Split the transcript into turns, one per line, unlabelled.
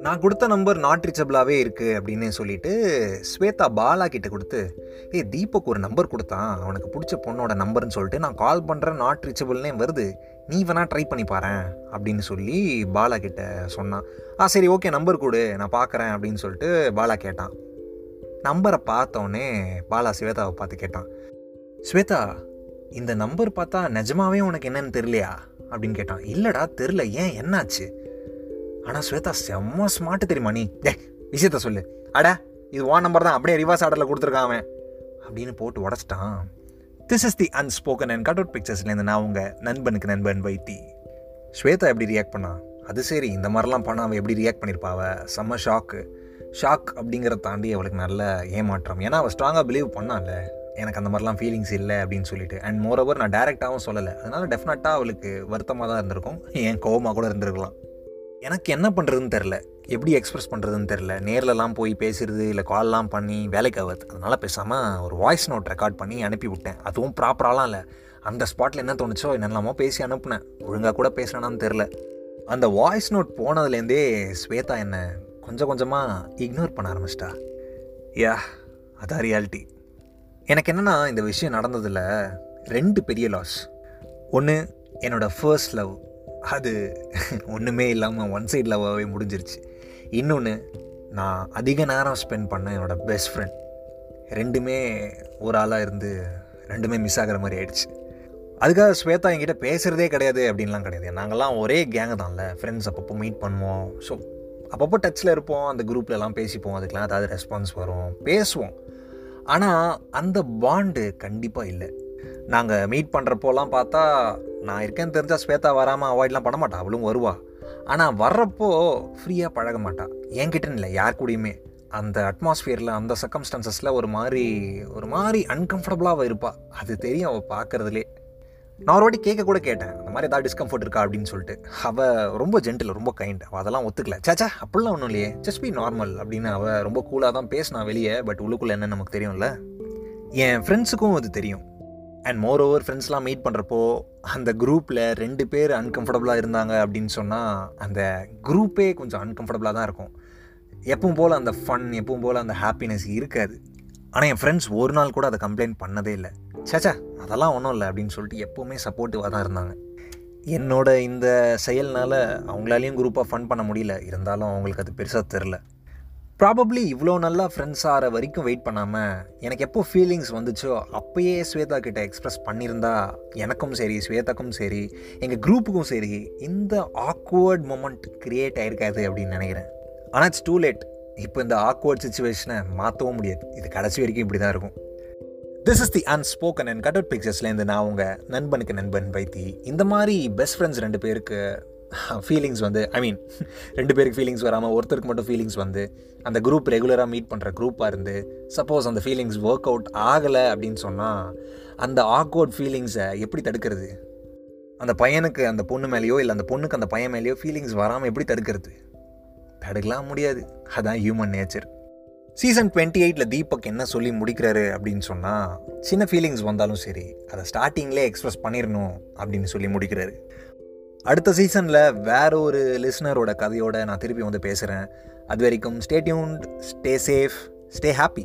நான் கொடுத்த number not ரீச்சபிளாகவே இருக்குது அப்படின்னு சொல்லிட்டு ஸ்வேதா பாலா கிட்ட கொடுத்து ஏய் தீபக் ஒரு நம்பர் கொடுத்தான். அவனுக்கு பிடிச்ச பொண்ணோட நம்பர்னு சொல்லிட்டு நான் கால் பண்ணுறேன் நாட் ரீச்சபிள்னே வருது. நீ வேணா ட்ரை பண்ணி பாரு அப்படின்னு சொல்லி பாலா கிட்ட சொன்னான். ஆ சரி ஓகே நம்பர் கொடு. நான் பார்க்குறேன் அப்படின்னு சொல்லிட்டு பாலா கேட்டான். நம்பரை பார்த்தோன்னே பாலா ஸ்வேதாவை பார்த்து கேட்டான். ஸ்வேதா இந்த நம்பர் பார்த்தா நிஜமாவே உனக்கு என்னன்னு தெரியலையா? அப்படின்னு கேட்டான். இல்லைடா தெரில ஏன் என்னாச்சு? ஆனால் ஸ்வேதா செம்ம ஸ்மார்ட் தெரியுமா நீ? டே விஷயத்த சொல்லு. அட இது ஓ நம்பர் தான். அப்படியே ரிவர்ஸ் ஆர்டரில் கொடுத்துருக்கான் அவன். அப்படின்னு போட்டு உடச்சிட்டான். This is the unspoken and cut out பிக்சர்ஸ்லேருந்து நான் உங்கள் நண்பனுக்கு நண்பன் வைத்தி. ஸ்வேதா எப்படி ரியாக்ட் பண்ணா? அது சரி இந்த மாதிரிலாம் பண்ண அவள் எப்படி ரியாக்ட் பண்ணியிருப்பாவ செம்ம ஷாக்கு ஷாக் அப்படிங்கிறத தாண்டி அவளுக்கு நல்ல ஏமாற்றம். ஏன்னா அவள் ஸ்ட்ராங்காக பிலீவ் பண்ணால எனக்கு அந்த மாதிரிலாம் ஃபீலிங்ஸ் இல்லை அப்படின்னு சொல்லிட்டு. அண்ட் மோரோவர் நான் டேரெக்டாகவும் சொல்லலை. அதனால டெஃபினட்டாக அவளுக்கு வருத்தமாக தான் இருந்திருக்கும். ஏன் கோவமாக கூட இருந்திருக்கலாம். எனக்கு என்ன பண்ணுறதுன்னு தெரில. எப்படி எக்ஸ்ப்ரெஸ் பண்ணுறதுன்னு தெரில. நேர்லலாம் போய் பேசுறது இல்லை கால்லாம் பண்ணி வேலைக்கு ஆகாது அதனால் பேசாமல் ஒரு வாய்ஸ் நோட் ரெக்கார்ட் பண்ணி அனுப்பி விட்டேன். அதுவும் ப்ராப்பராலாம் இல்லை. அந்த ஸ்பாட்டில் என்ன தோணுச்சோ என்னெல்லாமோ பேசி அனுப்புனேன். ஒழுங்காக கூட பேசினான்னு தெரில. அந்த வாய்ஸ் நோட் போனதுலேருந்தே ஸ்வேதா என்னை கொஞ்சம் கொஞ்சமாக இக்னோர் பண்ண ஆரம்பிச்சிட்டா. யா அதான் ரியாலிட்டி எனக்கு என்னென்னா இந்த விஷயம் நடந்ததில் ரெண்டு பெரிய லாஸ் ஒன்று என்னோடய ஃபர்ஸ்ட் லவ் அது ஒன்றுமே இல்லாமல் ஒன் சைட் லவ்வாகவே முடிஞ்சிருச்சு. இன்னொன்று நான் அதிக நேரம் ஸ்பெண்ட் பண்ண என்னோடய பெஸ்ட் ஃப்ரெண்ட் ரெண்டுமே ஒரு ஆளாக இருந்து ரெண்டுமே மிஸ் ஆகிற மாதிரி ஆயிடுச்சு. அதுக்காக ஸ்வேதா என்கிட்ட பேசுகிறதே கிடையாது அப்படின்லாம் கிடையாது. நாங்கள்லாம் ஒரே கேங்கு தான்ல. ஃப்ரெண்ட்ஸ் அப்பப்போ மீட் பண்ணுவோம். ஸோ அப்பப்போ டச்சில் இருப்போம். அந்த குரூப்லலாம் பேசிப்போம். அதுக்கெலாம் ஏதாவது ரெஸ்பான்ஸ் வரும். பேசுவோம். ஆனால் அந்த பாண்டு கண்டிப்பாக இல்லை. நாங்கள் மீட் பண்ணுறப்போலாம் பார்த்தா நான் இருக்கேன்னு தெரிஞ்சால் ஸ்வேதா வராமல் அவாய்ட்லாம் பண்ண மாட்டா. அவளும் வருவா. ஆனால் வர்றப்போ ஃப்ரீயாக பழக மாட்டா. என்கிட்டன்னு இல்லை யார் கூடயுமே. அந்த அட்மாஸ்ஃபியரில் அந்த சர்க்கம்ஸ்டான்சஸில் ஒரு மாதிரி ஒரு மாதிரி அன்கம்ஃபர்டபுளாக இருப்பாள் அது தெரியும் அவள் பார்க்குறதுலே. நான் ஒரு வாட்டி கேட்க கூட கேட்டேன். அந்த மாதிரி ஏதாவது டிஸ்கம்ஃபர்ட் இருக்கா அப்படின்னு சொல்லிட்டு. அவள் ரொம்ப ஜென்டில் ரொம்ப கைண்ட் அவள் அதெல்லாம் ஒத்துக்கல. சேச்சா அப்படிலாம் ஒன்றும் இல்லையே. ஜஸ்ட் பி நார்மல் அப்படின்னு அவள் ரொம்ப கூலாக தான் பேசினா வெளியே பட் உள்ளுக்குள்ளே என்ன நமக்கு தெரியும்ல? என் ஃப்ரெண்ட்ஸுக்கும் அது தெரியும். அண்ட் மோர் ஓவர் ஃப்ரெண்ட்ஸ்லாம் மீட் பண்ணுறப்போ அந்த குரூப்பில் ரெண்டு பேர் அன்கம்ஃபர்டபுளாக இருந்தாங்க அப்படின்னு சொன்னால் அந்த குரூப்பே கொஞ்சம் அன்கம்ஃபர்டபுளாக தான் இருக்கும். எப்பவும் போல் அந்த ஃபன் எப்பவும் போல் அந்த ஹாப்பினஸ் இருக்காது. ஆனால் என் ஃப்ரெண்ட்ஸ் ஒரு நாள் கூட அதை கம்ப்ளைண்ட் பண்ணதே இல்லை. சேச்சா அதெல்லாம் ஒன்றும் இல்லை அப்படின்னு சொல்லிட்டு எப்போவுமே சப்போர்ட்டிவாக தான் இருந்தாங்க. என்னோட இந்த செயல்னால் அவங்களாலையும் குரூப்பாக ஃபன் பண்ண முடியல. இருந்தாலும் அவங்களுக்கு அது பெருசாக தெரில ப்ராபப்ளி இவ்வளோ நல்லா ஃப்ரெண்ட்ஸ் ஆகிற வரைக்கும் வெயிட் பண்ணாமல் எனக்கு எப்போ ஃபீலிங்ஸ் வந்துச்சோ அப்போயே ஸ்வேதா கிட்ட எக்ஸ்ப்ரெஸ் பண்ணியிருந்தா எனக்கும் சரி ஸ்வேதாக்கும் சரி எங்கள் குரூப்புக்கும் சரி இந்த ஆக்வர்ட் மூமெண்ட் க்ரியேட் ஆகிருக்காது அப்படின்னு நினைக்கிறேன். ஆனால் இட்ஸ் டூ லேட் இப்போ இந்த ஆக்வர்ட் சுச்சுவேஷனை மாற்றவும் முடியாது. இது கடைசி வரைக்கும் இப்படி தான் இருக்கும். This is the unspoken and cut out பிக்சர்ஸ்லேருந்து நான் உங்கள் நண்பனுக்கு நண்பன் பைத்தி. இந்த மாதிரி பெஸ்ட் ஃப்ரெண்ட்ஸ் ரெண்டு பேருக்கு ஃபீலிங்ஸ் வந்து ஐ மீன் ரெண்டு பேருக்கு ஃபீலிங்ஸ் வராமல் ஒருத்தருக்கு மட்டும் ஃபீலிங்ஸ் வந்து அந்த குரூப் ரெகுலராக மீட் பண்ணுற குரூப்பாக இருந்து சப்போஸ் அந்த ஃபீலிங்ஸ் ஒர்க் அவுட் ஆகலை அப்படின்னு சொன்னால் அந்த ஆக்வர்ட் ஃபீலிங்ஸை எப்படி தடுக்கிறது? அந்த பையனுக்கு அந்த பொண்ணு மேலேயோ இல்லை அந்த பொண்ணுக்கு அந்த பையன் மேலேயோ ஃபீலிங்ஸ் வராமல் எப்படி தடுக்கிறது? தடுக்கலாம் முடியாது. அதுதான் ஹியூமன் நேச்சர் சீசன் டுவெண்ட்டி எயிட்டில் தீபக் என்ன சொல்லி முடிக்கிறாரு அப்படின்னு சொன்னால் சின்ன ஃபீலிங்ஸ் வந்தாலும் சரி அதை ஸ்டார்டிங்லேயே எக்ஸ்ப்ரெஸ் பண்ணிடணும் அப்படின்னு சொல்லி முடிக்கிறாரு. அடுத்த சீசனில் வேற ஒரு லிஸ்னரோட கதையோட நான் திருப்பி வந்து பேசுகிறேன் அது வரைக்கும் stay tuned stay safe stay happy